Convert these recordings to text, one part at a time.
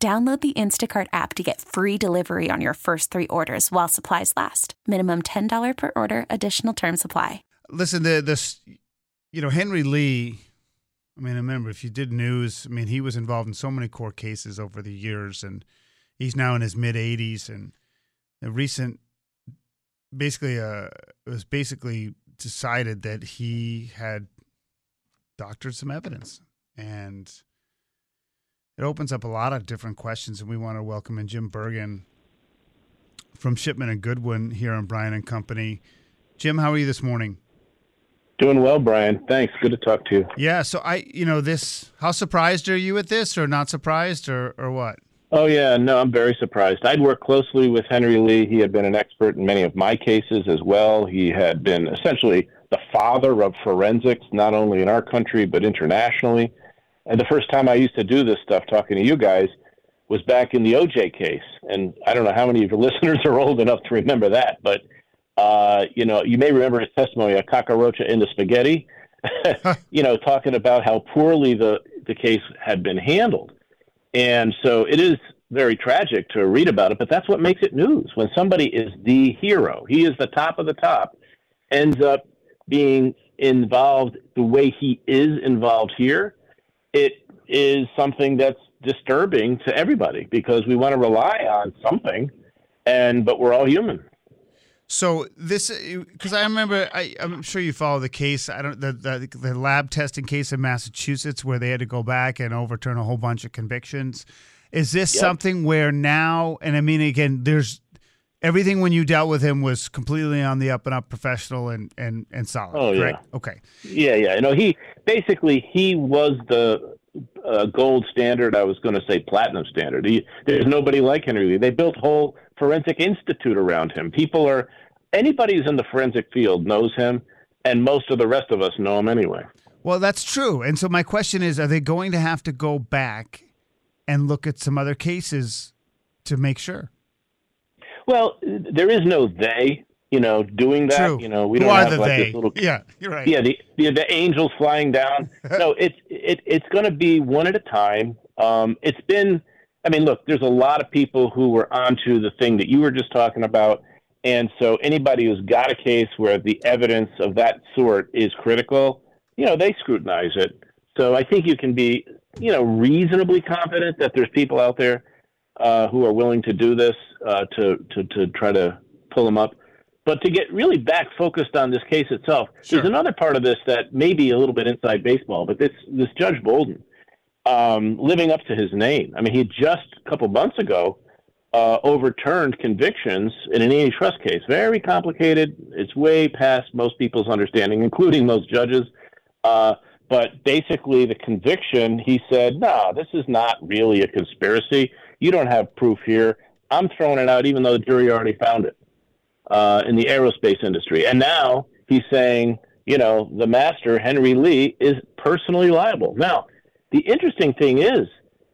Download the Instacart app to get free delivery on your first three orders while supplies last. Minimum $10 per order, additional term supply. Listen, the this you know, Henry Lee, I mean, I remember if you did news, I mean, he was involved in so many court cases over the years and he's now in his mid 80s and the recent basically uh it was basically decided that he had doctored some evidence and it opens up a lot of different questions, and we want to welcome in Jim Bergenn from Shipman and Goodwin here on Brian and Company. Jim, how are you this morning? Doing well, Brian. Thanks. Good to talk to you. Yeah. So I, you know, this. How surprised are you at this, or not surprised, or or what? Oh yeah, no, I'm very surprised. I'd worked closely with Henry Lee. He had been an expert in many of my cases as well. He had been essentially the father of forensics, not only in our country but internationally. And the first time I used to do this stuff, talking to you guys, was back in the OJ case. And I don't know how many of your listeners are old enough to remember that, but uh, you know, you may remember his testimony, a cockroach in the spaghetti. you know, talking about how poorly the the case had been handled. And so it is very tragic to read about it, but that's what makes it news. When somebody is the hero, he is the top of the top, ends up being involved the way he is involved here, it is something that's disturbing to everybody because we want to rely on something, and but we're all human. So this, because I remember, I, am sure you follow the case. I don't the, the, the lab testing case in Massachusetts where they had to go back and overturn a whole bunch of convictions. Is this yep. something where now? And I mean, again, there's everything when you dealt with him was completely on the up and up, professional and and and solid. Oh correct? yeah, okay. Yeah, yeah. You know, he basically he was the uh, gold standard. I was going to say platinum standard. He, there's nobody like Henry Lee. They built whole forensic institute around him. People are anybody who's in the forensic field knows him, and most of the rest of us know him anyway. Well, that's true. And so my question is: Are they going to have to go back and look at some other cases to make sure? Well, there is no they, you know, doing that. True. You know, we Who don't have the like they? this little. Yeah, you're right. Yeah, the the, the angels flying down. no, it's it it's going to be one at a time. Um, it's been. I mean, look, there's a lot of people who were onto the thing that you were just talking about. And so anybody who's got a case where the evidence of that sort is critical, you know, they scrutinize it. So I think you can be, you know, reasonably confident that there's people out there uh, who are willing to do this uh, to, to, to try to pull them up. But to get really back focused on this case itself, sure. there's another part of this that may be a little bit inside baseball. But this this Judge Bolden, um, living up to his name. I mean, he just a couple months ago uh, overturned convictions in an antitrust case. Very complicated. It's way past most people's understanding, including most judges. Uh, but basically, the conviction, he said, no, this is not really a conspiracy. You don't have proof here. I'm throwing it out, even though the jury already found it uh, in the aerospace industry. And now he's saying, you know, the master, Henry Lee, is personally liable. Now, the interesting thing is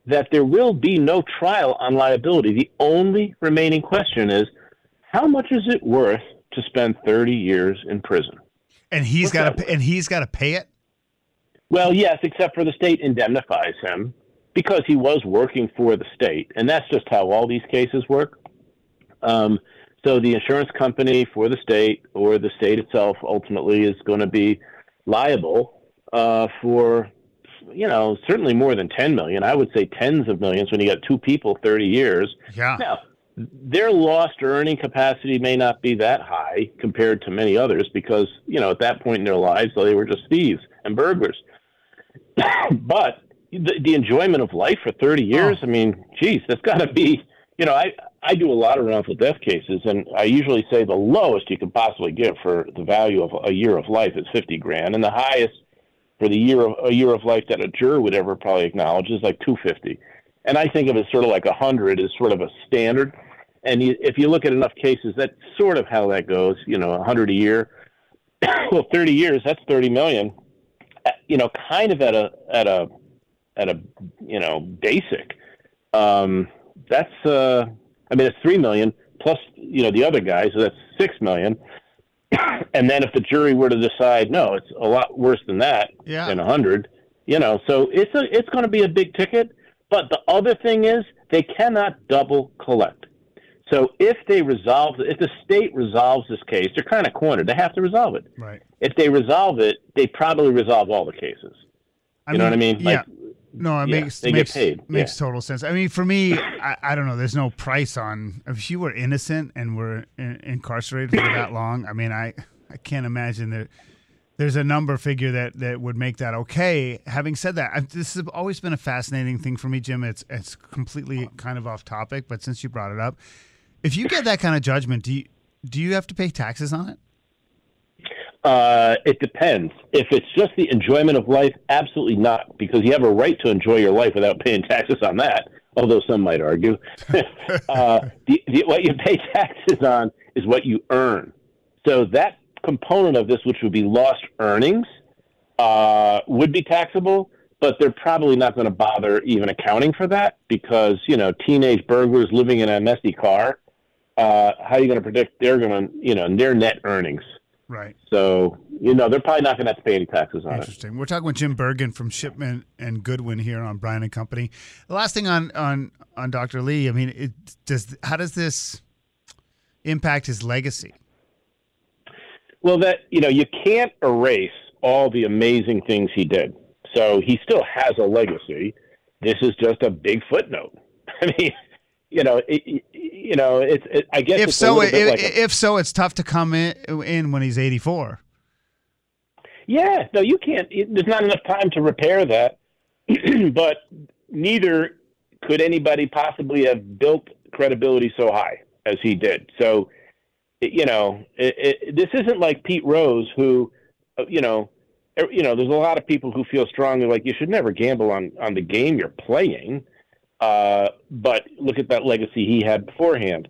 that there will be no trial on liability. The only remaining question is how much is it worth to spend 30 years in prison? And he's got to and he's got to pay it? Well, yes, except for the state indemnifies him because he was working for the state, and that's just how all these cases work. Um, so the insurance company for the state or the state itself ultimately is going to be liable uh, for, you know, certainly more than 10 million. I would say tens of millions when you got two people 30 years. Yeah. Now, their lost earning capacity may not be that high compared to many others because, you know, at that point in their lives, they were just thieves and burglars. but the, the enjoyment of life for 30 years, oh. I mean, geez, that's got to be, you know, I, I do a lot of wrongful death cases, and I usually say the lowest you could possibly get for the value of a year of life is 50 grand, and the highest for the year of a year of life that a juror would ever probably acknowledge is like 250. and I think of it sort of like hundred is sort of a standard. And you, if you look at enough cases, that's sort of how that goes. You know, hundred a year. well, thirty years, that's thirty million. Uh, You know, kind of at a at a at a you know basic. Um, that's uh, I mean, it's three million plus you know the other guys, so that's six million. and then if the jury were to decide no, it's a lot worse than that, Yeah. than a hundred, you know, so it's a it's going to be a big ticket. But the other thing is they cannot double collect. So if they resolve, if the state resolves this case, they're kind of cornered. They have to resolve it. Right. If they resolve it, they probably resolve all the cases. You know what I mean? Yeah. No, it yeah, makes makes. Makes total sense. I mean, for me, I, I don't know. There's no price on if you were innocent and were in, incarcerated for that long. I mean, I I can't imagine that there's a number figure that that would make that okay. Having said that, I, this has always been a fascinating thing for me, Jim. It's it's completely kind of off topic, but since you brought it up, if you get that kind of judgment, do you do you have to pay taxes on it? Uh, it depends. If it's just the enjoyment of life, absolutely not, because you have a right to enjoy your life without paying taxes on that. Although some might argue, uh, the, the, what you pay taxes on is what you earn. So that component of this, which would be lost earnings, uh, would be taxable. But they're probably not going to bother even accounting for that because you know teenage burglars living in a messy car. Uh, how are you going to predict they're going to you know their net earnings? Right. So, you know, they're probably not going to have to pay any taxes on it. Interesting. We're talking with Jim Bergenn from Shipman and Goodwin here on Brian and Company. The last thing on on on Dr. Lee. I mean, it does. How does this impact his legacy? Well, that, you know, you can't erase all the amazing things he did. So he still has a legacy. This is just a big footnote. I mean, you know, it, you know, it's. It, I guess If it's so, little if, bit like a- if so, it's tough to come in, in when he's eighty four. Yeah, no, you can't. There's not enough time to repair that. but neither could anybody possibly have built credibility so high as he did. So, you know, it, it, this isn't like Pete Rose, who, uh, you know, er- you know, there's a lot of people who feel strongly like you should never gamble on on the game you're playing. Uh, but look at that legacy he had beforehand.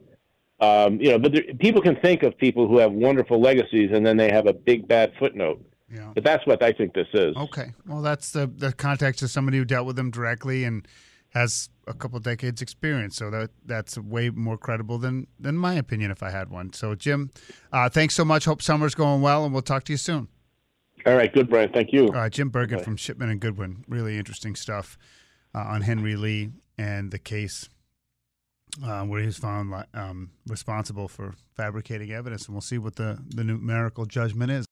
Um, you know, but there, people can think of people who have wonderful legacies and then they have a big bad footnote. Yeah. But that's what I think this is. Okay. Well, that's the the context of somebody who dealt with them directly and has a couple decades experience. So that that's way more credible than than my opinion if I had one. So Jim, uh, thanks so much. Hope summer's going well, and we'll talk to you soon. All right, good, Brian. Thank you. Uh, Jim Bergenn Okay. from Shipman and Goodwin. Really interesting stuff uh, on Henry Lee and the case uh, where he was found um, responsible for fabricating evidence. And we'll see what the, the numerical judgment is.